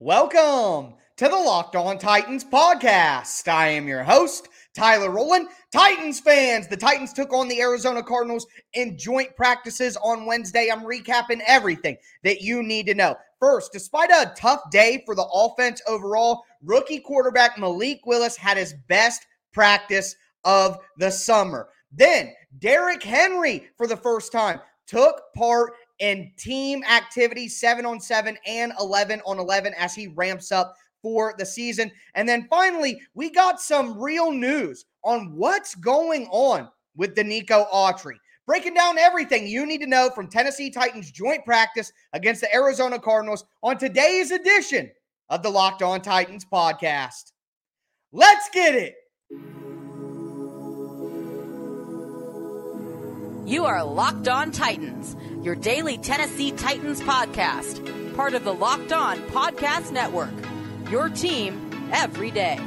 Welcome to the Locked On Titans podcast. I am your host, Tyler Rowland. Titans fans, the Titans took on the Arizona Cardinals in joint practices on Wednesday. I'm recapping everything that you need to know. First, despite a tough day for the offense overall, rookie quarterback Malik Willis had his best practice of the summer. Then, Derrick Henry, for the first time, took part in team activity, seven on seven and 11 on 11 as he ramps up for the season. And then finally, we got some real news on what's going on with Denico Autry. Breaking down everything you need to know from Tennessee Titans joint practice against the Arizona Cardinals on today's edition of the Locked On Titans podcast. Let's get it. You are Locked On Titans, your daily Tennessee Titans podcast, part of the Locked On Podcast Network. Your team every day.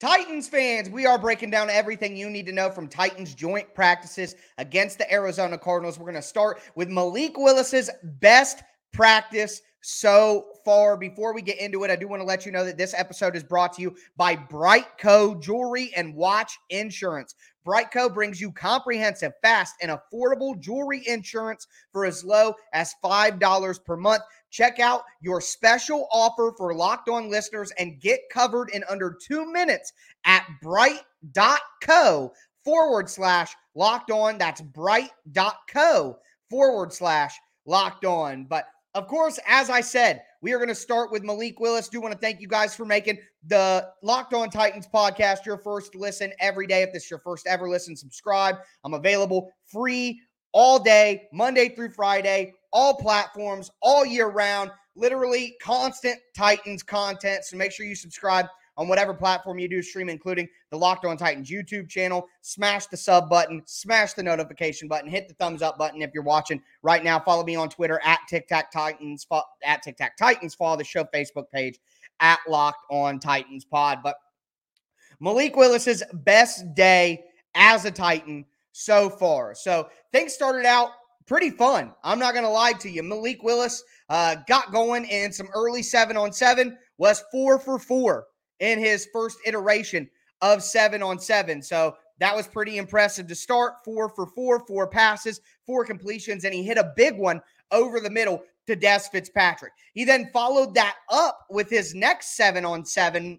Titans fans, we are breaking down everything you need to know from Titans joint practices against the Arizona Cardinals. We're going to start with Malik Willis's best practice so far. Before we get into it, I do want to let you know that this episode is brought to you by BriteCo Jewelry and Watch Insurance. BriteCo brings you comprehensive, fast, and affordable jewelry insurance for as low as $5 per month. Check out your special offer for locked on listeners and get covered in under two minutes at brite.co forward slash locked on. That's brite.co forward slash locked on. But of course, as I said, we are going to start with Malik Willis. Do want to thank you guys for making the Locked On Titans podcast your first listen every day. If this is your first ever listen, subscribe. I'm available free all day, Monday through Friday, all platforms, all year round, literally constant Titans content. So make sure you subscribe on whatever platform you do stream, including the Locked On Titans YouTube channel. Smash the sub button, smash the notification button, hit the thumbs up button if you're watching right now. Follow me on Twitter at Tic Tac Titans, at Tic Tac Titans. Follow the show Facebook page at Locked On Titans Pod. But Malik Willis's best day as a Titan so far. So things started out pretty fun. I'm not going to lie to you. Malik Willis uh, got going in some early seven on seven, was four for four in his first iteration of seven on seven. So that was pretty impressive to start. Four for four, four passes, four completions, and he hit a big one over the middle to Dez Fitzpatrick. He then followed that up with his next seven on seven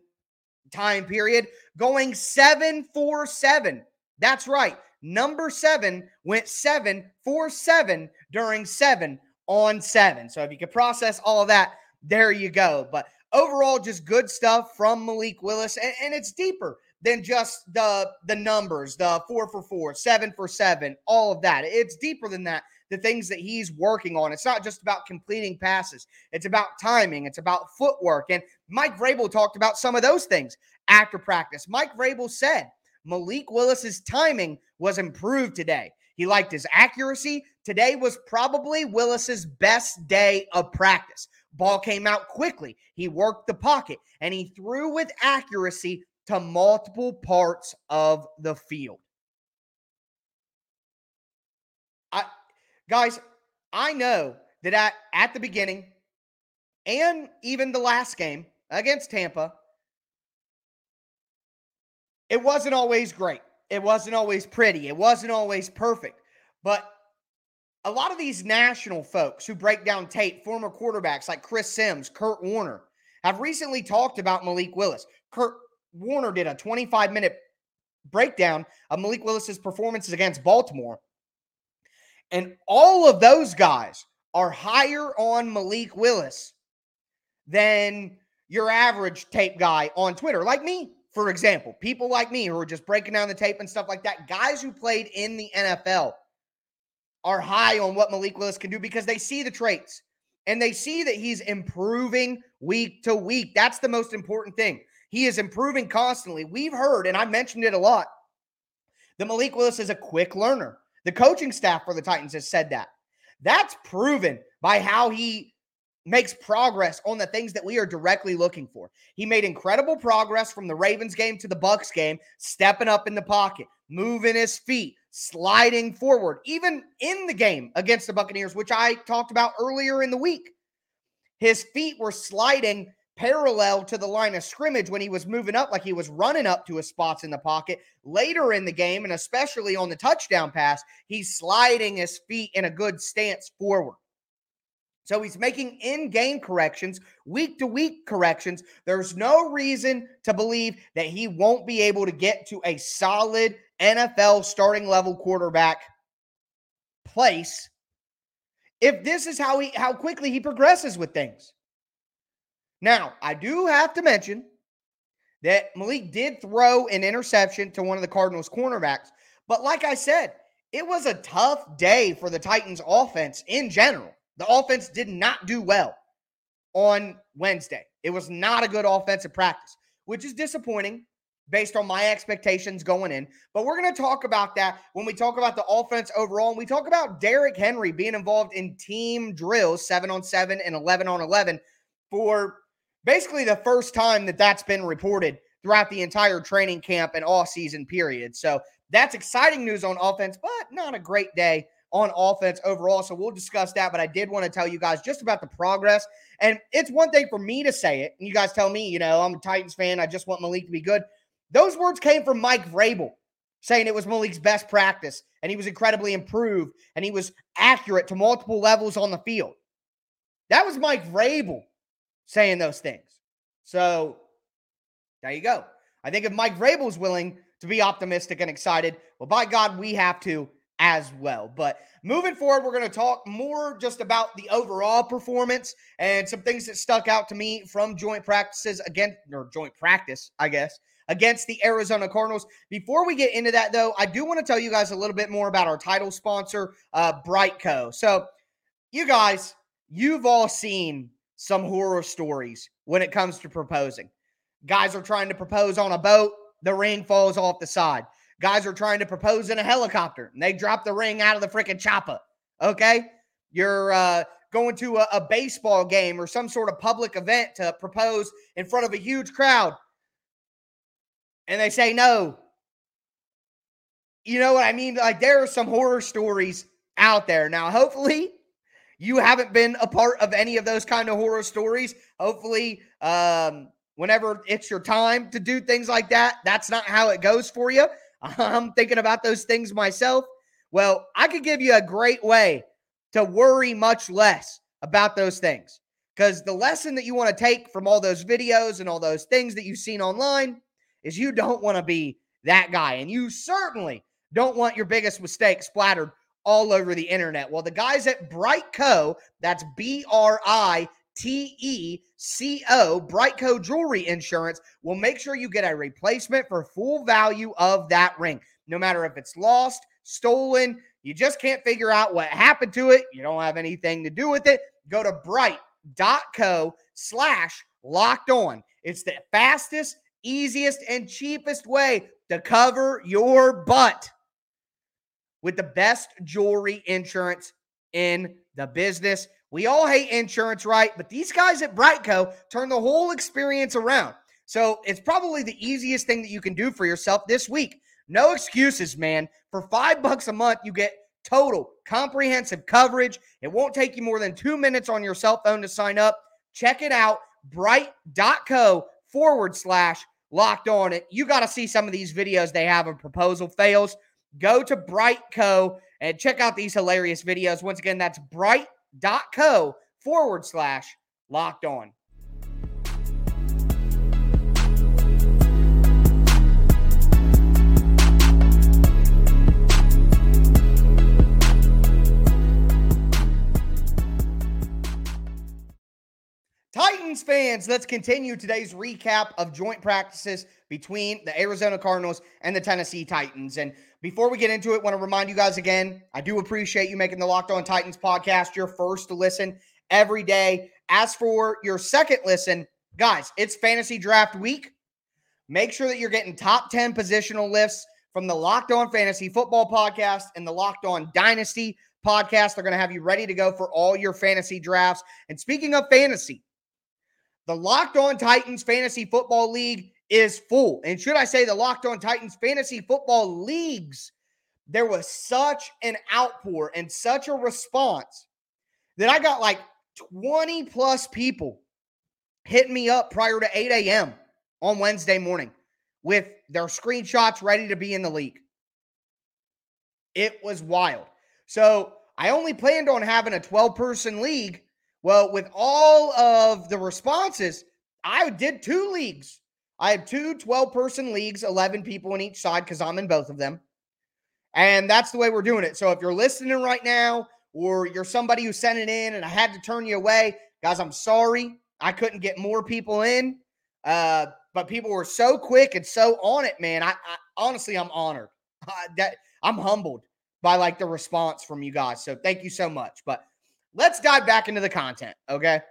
time period, going seven for seven. That's right. Number seven went seven for seven during seven on seven. So if you could process all that, there you go. But overall, just good stuff from Malik Willis, and, and it's deeper than just the the numbers, the four for four, seven for seven, all of that. It's deeper than that. The things that he's working on. It's not just about completing passes. It's about timing. It's about footwork. And Mike Vrabel talked about some of those things after practice. Mike Vrabel said Malik Willis's timing was improved today. He liked his accuracy. Today was probably Willis's best day of practice. Ball came out quickly. He worked the pocket and he threw with accuracy to multiple parts of the field. I guys, I know that at, at the beginning and even the last game against Tampa, it wasn't always great. It wasn't always pretty. It wasn't always perfect. But a lot of these national folks who break down tape, former quarterbacks like Chris Sims, Kurt Warner, have recently talked about Malik Willis. Kurt Warner did a 25 minute breakdown of Malik Willis's performances against Baltimore. And all of those guys are higher on Malik Willis than your average tape guy on Twitter, like me for example, people like me who are just breaking down the tape and stuff like that, guys who played in the NFL are high on what Malik Willis can do because they see the traits and they see that he's improving week to week. That's the most important thing. He is improving constantly. We've heard, and I mentioned it a lot, that Malik Willis is a quick learner. The coaching staff for the Titans has said that. That's proven by how he makes progress on the things that we are directly looking for. He made incredible progress from the Ravens game to the Bucks game, stepping up in the pocket, moving his feet, sliding forward, even in the game against the Buccaneers, which I talked about earlier in the week. His feet were sliding parallel to the line of scrimmage when he was moving up, like he was running up to his spots in the pocket. Later in the game, and especially on the touchdown pass, he's sliding his feet in a good stance forward. So he's making in game corrections, week to week corrections. There's no reason to believe that he won't be able to get to a solid NFL starting level quarterback place if this is how he how quickly he progresses with things. Now, I do have to mention that Malik did throw an interception to one of the Cardinals cornerbacks, but like I said, it was a tough day for the Titans offense in general. The offense did not do well on Wednesday. It was not a good offensive practice, which is disappointing based on my expectations going in. But we're going to talk about that when we talk about the offense overall. And we talk about Derrick Henry being involved in team drills, seven on seven and 11 on 11, for basically the first time that that's been reported throughout the entire training camp and all season period. So that's exciting news on offense, but not a great day on offense overall. So we'll discuss that. But I did want to tell you guys just about the progress. And it's one thing for me to say it. And you guys tell me, you know, I'm a Titans fan. I just want Malik to be good. Those words came from Mike Vrabel saying it was Malik's best practice and he was incredibly improved and he was accurate to multiple levels on the field. That was Mike Vrabel saying those things. So there you go. I think if Mike Vrabel's willing to be optimistic and excited, well, by God, we have to as well. But moving forward, we're going to talk more just about the overall performance and some things that stuck out to me from joint practices against or joint practice, I guess, against the Arizona Cardinals. Before we get into that, though, I do want to tell you guys a little bit more about our title sponsor, uh, BriteCo. So, you guys, you've all seen some horror stories when it comes to proposing. Guys are trying to propose on a boat, the ring falls off the side. Guys are trying to propose in a helicopter and they drop the ring out of the freaking chopper. Okay. You're uh, going to a, a baseball game or some sort of public event to propose in front of a huge crowd and they say no. You know what I mean? Like there are some horror stories out there. Now, hopefully, you haven't been a part of any of those kind of horror stories. Hopefully, um, whenever it's your time to do things like that, that's not how it goes for you. I'm thinking about those things myself. Well, I could give you a great way to worry much less about those things. Because the lesson that you want to take from all those videos and all those things that you've seen online is you don't want to be that guy. And you certainly don't want your biggest mistake splattered all over the internet. Well, the guys at BriteCo, that's B R I T E C O, BriteCo Jewelry Insurance, will make sure you get a replacement for full value of that ring. No matter if it's lost, stolen, you just can't figure out what happened to it, you don't have anything to do with it, go to brite.co slash locked on. It's the fastest, easiest, and cheapest way to cover your butt with the best jewelry insurance in the business. We all hate insurance, right? But these guys at BriteCo turn the whole experience around. So it's probably the easiest thing that you can do for yourself this week. No excuses, man. For five bucks a month, you get total comprehensive coverage. It won't take you more than two minutes on your cell phone to sign up. Check it out, brite.co forward slash locked on. It. You got to see some of these videos they have of proposal fails. Go to BriteCo and check out these hilarious videos. Once again, that's brite.co forward slash locked on. Titans fans, let's continue today's recap of joint practices between the Arizona Cardinals and the Tennessee Titans. And before we get into it, want to remind you guys again, I do appreciate you making the Locked On Titans podcast your first to listen every day. As for your second listen, guys, it's fantasy draft week. Make sure that you're getting top 10 positional lifts from the Locked On Fantasy Football podcast and the Locked On Dynasty podcast. They're going to have you ready to go for all your fantasy drafts. And speaking of fantasy, the Locked On Titans Fantasy Football League is full. And should I say the Locked On Titans Fantasy Football Leagues, there was such an outpour and such a response that I got like 20 plus people hitting me up prior to 8 a.m. on Wednesday morning with their screenshots ready to be in the league. It was wild. So I only planned on having a 12 person league. Well, with all of the responses, I did two leagues. I have two 12 person leagues, 11 people on each side because I'm in both of them. And that's the way we're doing it. So if you're listening right now, or you're somebody who sent it in and I had to turn you away, guys, I'm sorry. I couldn't get more people in. Uh, but people were so quick and so on it, man. I, I honestly, I'm honored. That I'm humbled by like the response from you guys. So thank you so much. But let's dive back into the content, okay?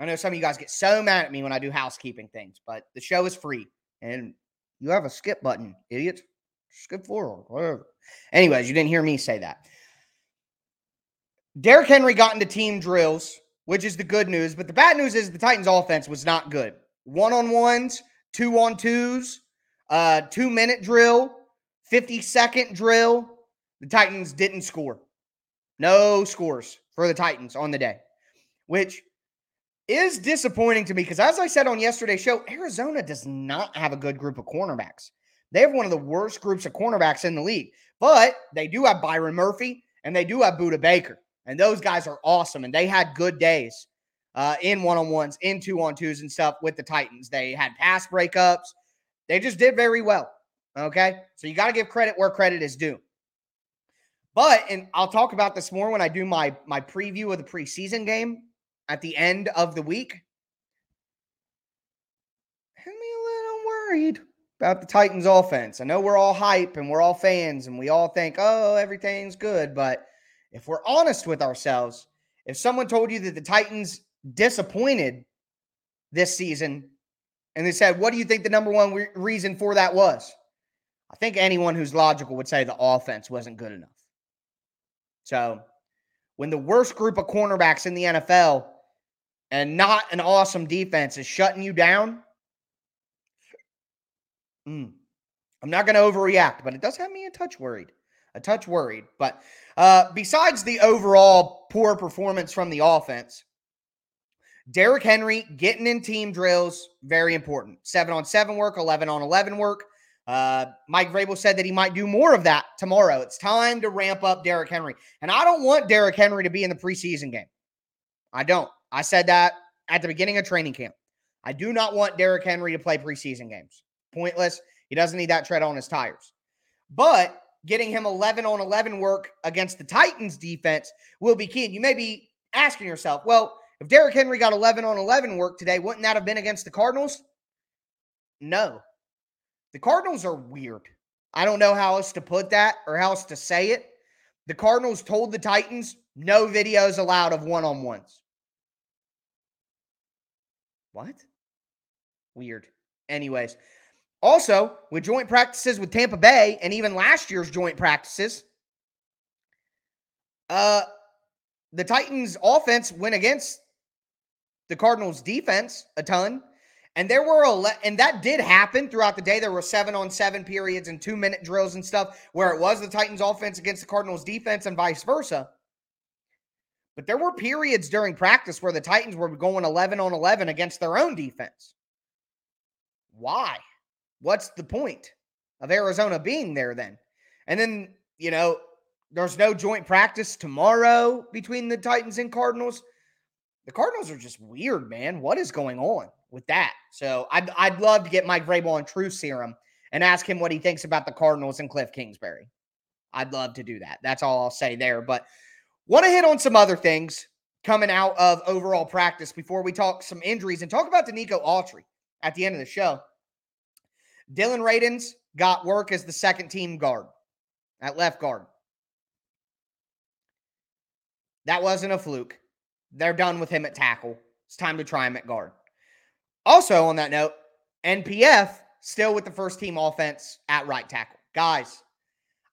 I know some of you guys get so mad at me when I do housekeeping things, but the show is free and you have a skip button, idiot. Skip forward, whatever. Anyways, you didn't hear me say that. Derrick Henry got into team drills, which is the good news, but the bad news is the Titans offense was not good. One on ones, two on twos, uh, two minute drill, 50 second drill. The Titans didn't score. No scores for the Titans on the day, which is disappointing to me because, as I said on yesterday's show, Arizona does not have a good group of cornerbacks. They have one of the worst groups of cornerbacks in the league, but they do have Byron Murphy and they do have Budda Baker. And those guys are awesome. And they had good days uh, in one on ones, in two on twos and stuff with the Titans. They had pass breakups. They just did very well. Okay. So you got to give credit where credit is due. But, and I'll talk about this more when I do my my preview of the preseason game at the end of the week. I'm a little worried about the Titans offense. I know we're all hype and we're all fans and we all think, oh, everything's good. But if we're honest with ourselves, if someone told you that the Titans disappointed this season and they said, what do you think the number one re- reason for that was? I think anyone who's logical would say the offense wasn't good enough. So, when the worst group of cornerbacks in the NFL and not an awesome defense is shutting you down, mm, I'm not going to overreact, but it does have me a touch worried. A touch worried. But uh, besides the overall poor performance from the offense, Derrick Henry getting in team drills, very important. Seven on seven work, 11 on 11 work. Uh, Mike Vrabel said that he might do more of that tomorrow. It's time to ramp up Derrick Henry. And I don't want Derrick Henry to be in the preseason game. I don't. I said that at the beginning of training camp. I do not want Derrick Henry to play preseason games. Pointless. He doesn't need that tread on his tires. But getting him 11 on 11 work against the Titans defense will be key. And you may be asking yourself, well, if Derrick Henry got 11 on 11 work today, wouldn't that have been against the Cardinals? No. The Cardinals are weird. I don't know how else to put that or how else to say it. The Cardinals told the Titans no videos allowed of one on ones. What? Weird. Anyways, also, with joint practices with Tampa Bay and even last year's joint practices, uh, the Titans' offense went against the Cardinals' defense a ton. And there were a and that did happen throughout the day. There were seven on seven periods and two minute drills and stuff where it was the Titans' offense against the Cardinals' defense and vice versa. But there were periods during practice where the Titans were going 11 on 11 against their own defense. Why? what's the point of Arizona being there then? And then, you know, there's no joint practice tomorrow between the Titans and Cardinals. The Cardinals are just weird, man. What is going on with that? So I'd, I'd love to get Mike Vrabel on True Serum and ask him what he thinks about the Cardinals and Cliff Kingsbury. I'd love to do that. That's all I'll say there. But want to hit on some other things coming out of overall practice before we talk some injuries and talk about Denico Autry at the end of the show. Dillon Radunz got work as the second team guard at left guard. That wasn't a fluke. They're done with him at tackle. It's time to try him at guard. Also, on that note, NPF still with the first team offense at right tackle. Guys,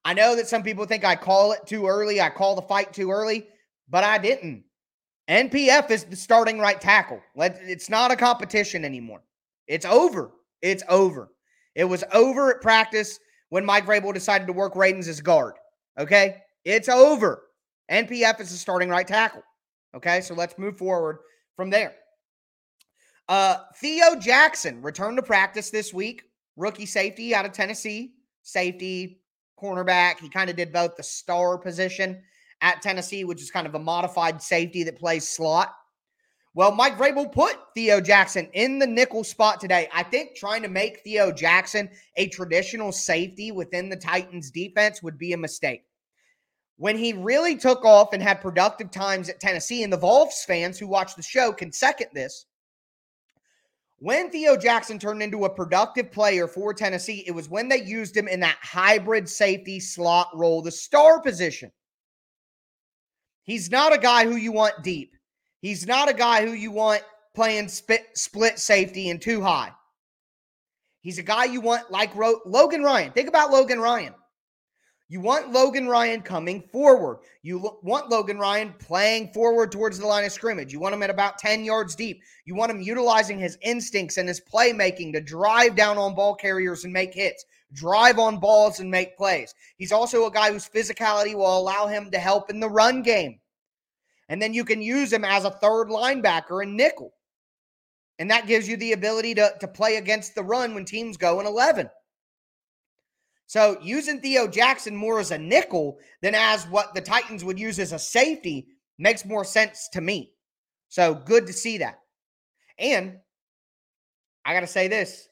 I know that some people think I call it too early. I call the fight too early, but I didn't. NPF is the starting right tackle. It's not a competition anymore. It's over. It's over. It was over at practice when Mike Vrabel decided to work Radunz as guard. Okay? It's over. NPF is the starting right tackle. Okay? So let's move forward from there. Uh, Theo Jackson returned to practice this week. Rookie safety out of Tennessee. Safety, cornerback. He kind of did both the star position at Tennessee, which is kind of a modified safety that plays slot. Well, Mike Vrabel put Theo Jackson in the nickel spot today. I think trying to make Theo Jackson a traditional safety within the Titans defense would be a mistake. When he really took off and had productive times at Tennessee, and the Vols fans who watch the show can second this, when Theo Jackson turned into a productive player for Tennessee, it was when they used him in that hybrid safety slot role, the star position. He's not a guy who you want deep. He's not a guy who you want playing split, split safety and too high. He's a guy you want like Logan Ryan. Think about Logan Ryan. You want Logan Ryan coming forward. You lo- want Logan Ryan playing forward towards the line of scrimmage. You want him at about 10 yards deep. You want him utilizing his instincts and his playmaking to drive down on ball carriers and make hits, drive on balls and make plays. He's also a guy whose physicality will allow him to help in the run game. And then you can use him as a third linebacker and nickel. And that gives you the ability to, to play against the run when teams go in 11. So using Theo Jackson more as a nickel than as what the Titans would use as a safety makes more sense to me. So good to see that. And I got to say this.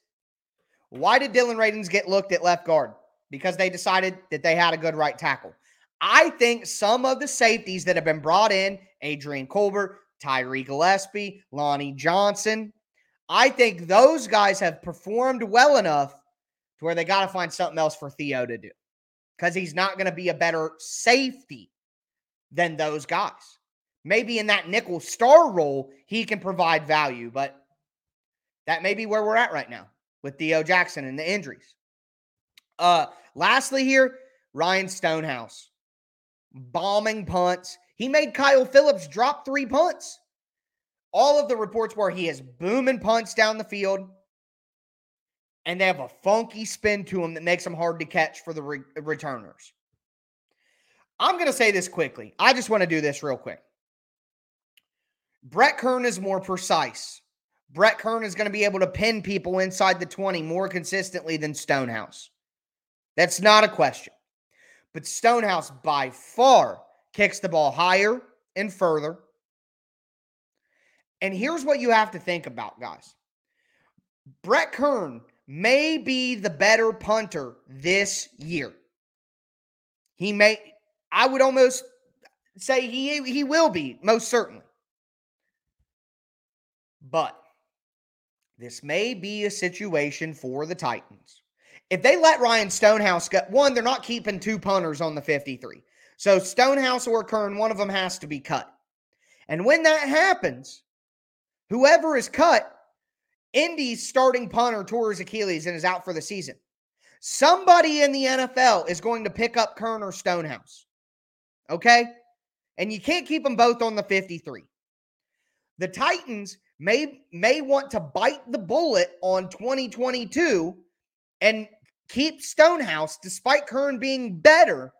Why did Dillon Radunz get looked at left guard? Because they decided that they had a good right tackle. I think some of the safeties that have been brought in, Adrian Colbert, Tyree Gillespie, Lonnie Johnson, I think those guys have performed well enough to where they got to find something else for Theo to do because he's not going to be a better safety than those guys. Maybe in that nickel star role, he can provide value, but that may be where we're at right now with Theo Jackson and the injuries. Uh, lastly, here, Ryan Stonehouse bombing punts. He made Kyle Philips drop three punts. All of the reports were he is booming punts down the field and they have a funky spin to them that makes them hard to catch for the re- returners. I'm going to say this quickly. I just want to do this real quick. Brett Kern is more precise. Brett Kern is going to be able to pin people inside the 20 more consistently than Stonehouse. That's not a question. But Stonehouse by far kicks the ball higher and further. And here's what you have to think about, guys. Brett Kern may be the better punter this year. He may, I would almost say he, he will be, most certainly. But this may be a situation for the Titans. If they let Ryan Stonehouse go, one, they're not keeping two punters on the 53. So Stonehouse or Kern, one of them has to be cut. And when that happens, whoever is cut Indy's starting punter tore his Achilles and is out for the season. Somebody in the NFL is going to pick up Kern or Stonehouse. Okay? And you can't keep them both on the 53. The Titans may may want to bite the bullet on 2022 and keep Stonehouse despite Kern being better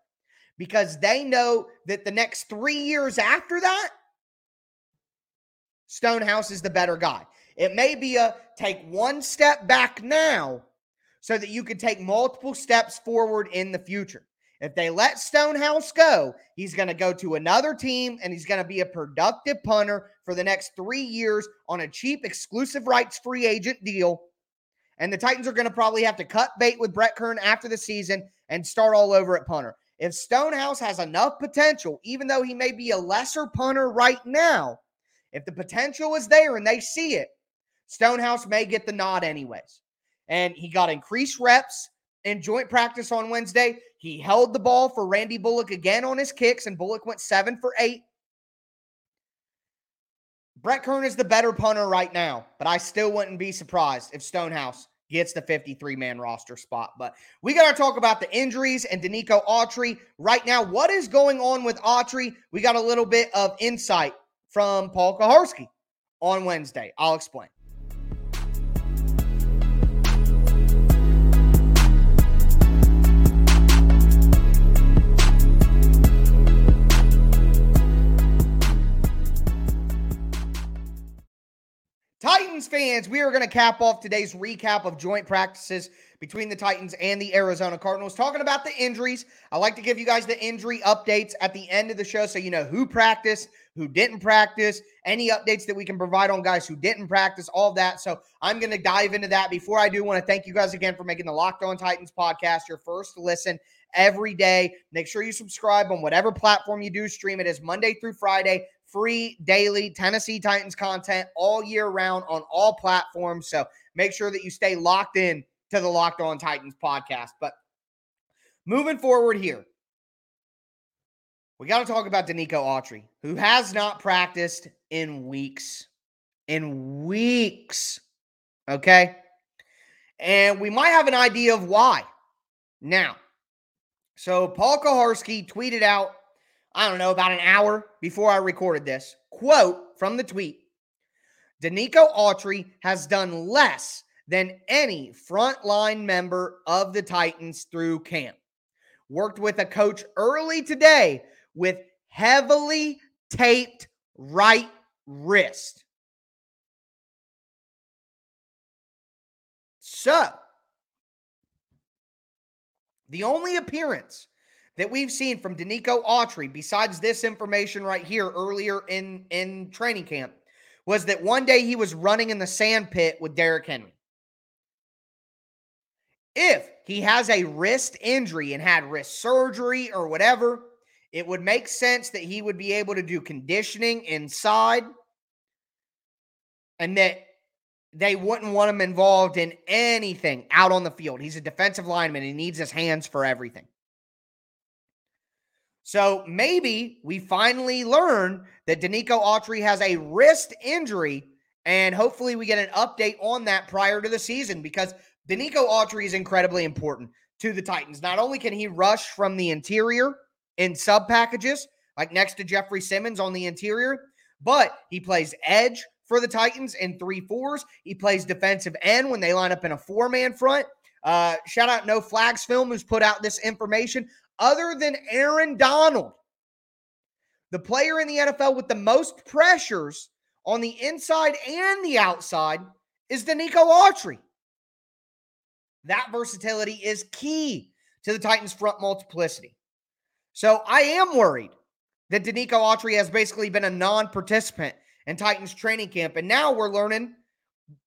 because they know that the next 3 years after that Stonehouse is the better guy. It may be a take one step back now so that you can take multiple steps forward in the future. If they let Stonehouse go, he's going to go to another team and he's going to be a productive punter for the next three years on a cheap exclusive rights free agent deal. And the Titans are going to probably have to cut bait with Brett Kern after the season and start all over at punter. If Stonehouse has enough potential, even though he may be a lesser punter right now, if the potential is there and they see it, Stonehouse may get the nod anyways. And he got increased reps in joint practice on Wednesday. He held the ball for Randy Bullock again on his kicks, and Bullock went seven for eight. Brett Kern is the better punter right now, but I still wouldn't be surprised if Stonehouse gets the 53 man roster spot. But we got to talk about the injuries and Denico Autry right now. What is going on with Autry? We got a little bit of insight from Paul Kuharsky on Wednesday. I'll explain. Titans fans, we are going to cap off today's recap of joint practices between the Titans and the Arizona Cardinals. Talking about the injuries, I like to give you guys the injury updates at the end of the show so you know who practiced, who didn't practice, any updates that we can provide on guys who didn't practice, all that. So I'm going to dive into that. Before I do, want to thank you guys again for making the Locked On Titans podcast your first listen every day. Make sure you subscribe on whatever platform you do stream. It is Monday through Friday free daily Tennessee Titans content all year round on all platforms. So make sure that you stay locked in to the Locked On Titans podcast. But moving forward here, we got to talk about Denico Autry, who has not practiced in weeks. In weeks. Okay. And we might have an idea of why. Now, so Paul Kuharsky tweeted out I don't know, about an hour before I recorded this. Quote from the tweet Denico Autry has done less than any frontline member of the Titans through camp. Worked with a coach early today with heavily taped right wrist. So, the only appearance that we've seen from Denico Autry, besides this information right here earlier in, in training camp, was that one day he was running in the sand pit with Derrick Henry. If he has a wrist injury and had wrist surgery or whatever, it would make sense that he would be able to do conditioning inside and that they wouldn't want him involved in anything out on the field. He's a defensive lineman. He needs his hands for everything. So maybe we finally learn that Denico Autry has a wrist injury, and hopefully we get an update on that prior to the season because Denico Autry is incredibly important to the Titans. Not only can he rush from the interior in sub packages, like next to Jeffrey Simmons on the interior, but he plays edge for the Titans in three fours. He plays defensive end when they line up in a four man front. Uh, shout out No Flags Film, who's put out this information other than Aaron Donald, the player in the NFL with the most pressures on the inside and the outside is Denico Autry. That versatility is key to the Titans' front multiplicity. So I am worried that Denico Autry has basically been a non participant in Titans training camp. And now we're learning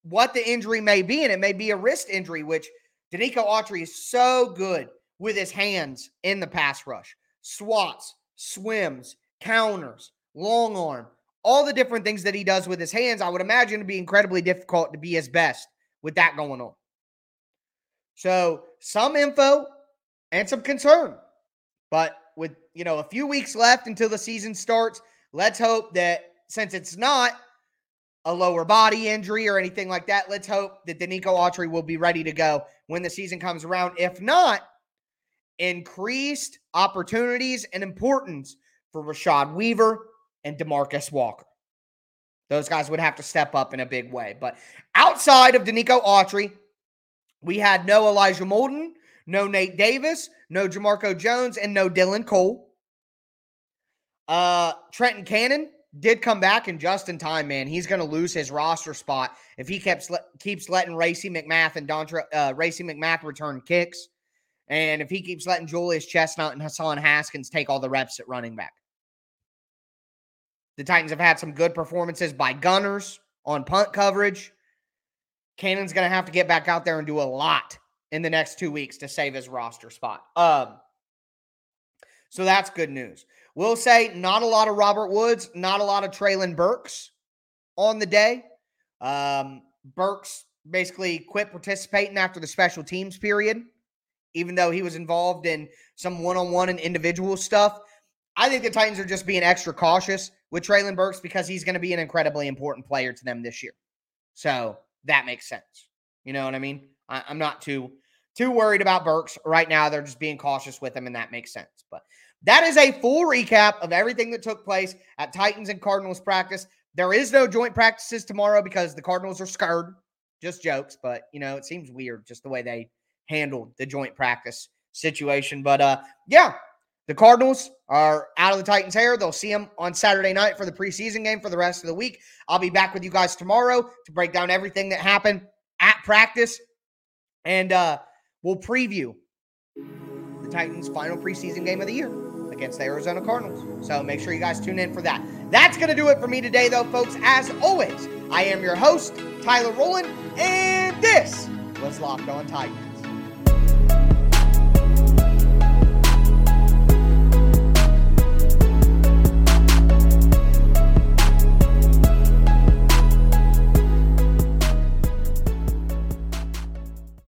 what the injury may be. And it may be a wrist injury, which Denico Autry is so good with his hands in the pass rush. Swats, swims, counters, long arm, all the different things that he does with his hands. I would imagine it'd be incredibly difficult to be his best with that going on. So, some info and some concern. But with, you know, a few weeks left until the season starts, let's hope that since it's not a lower body injury or anything like that, let's hope that Denico Autry will be ready to go when the season comes around. If not, increased opportunities and importance for Rashad Weaver and Demarcus Walker. Those guys would have to step up in a big way. But outside of Denico Autry, we had no Elijah Molden, no Nate Davis, no Jamarco Jones, and no Dylan Cole. Uh, Trenton Cannon did come back in just in time, man. He's going to lose his roster spot if he keeps keeps letting Racey McMath and Dontre, uh, Racey McMath return kicks. And if he keeps letting Julius Chestnut and Hassan Haskins take all the reps at running back, the Titans have had some good performances by gunners on punt coverage. Cannon's going to have to get back out there and do a lot in the next two weeks to save his roster spot. Um, so that's good news. We'll say not a lot of Robert Woods, not a lot of Treylon Burks on the day. Um, Burks basically quit participating after the special teams period even though he was involved in some one on one and individual stuff. I think the Titans are just being extra cautious with Treylon Burks because he's going to be an incredibly important player to them this year. So that makes sense. You know what I mean? I, I'm not too too worried about Burks right now. They're just being cautious with him, and that makes sense. But that is a full recap of everything that took place at Titans and Cardinals practice. There is no joint practices tomorrow because the Cardinals are scared. Just jokes, but you know, it seems weird just the way they handled the joint practice situation. But uh yeah, the Cardinals are out of the Titans' hair. They'll see them on Saturday night for the preseason game for the rest of the week. I'll be back with you guys tomorrow to break down everything that happened at practice. And uh we'll preview the Titans' final preseason game of the year against the Arizona Cardinals. So make sure you guys tune in for that. That's going to do it for me today, though, folks. As always, I am your host, Tyler Rowland, and this was Locked On Titans.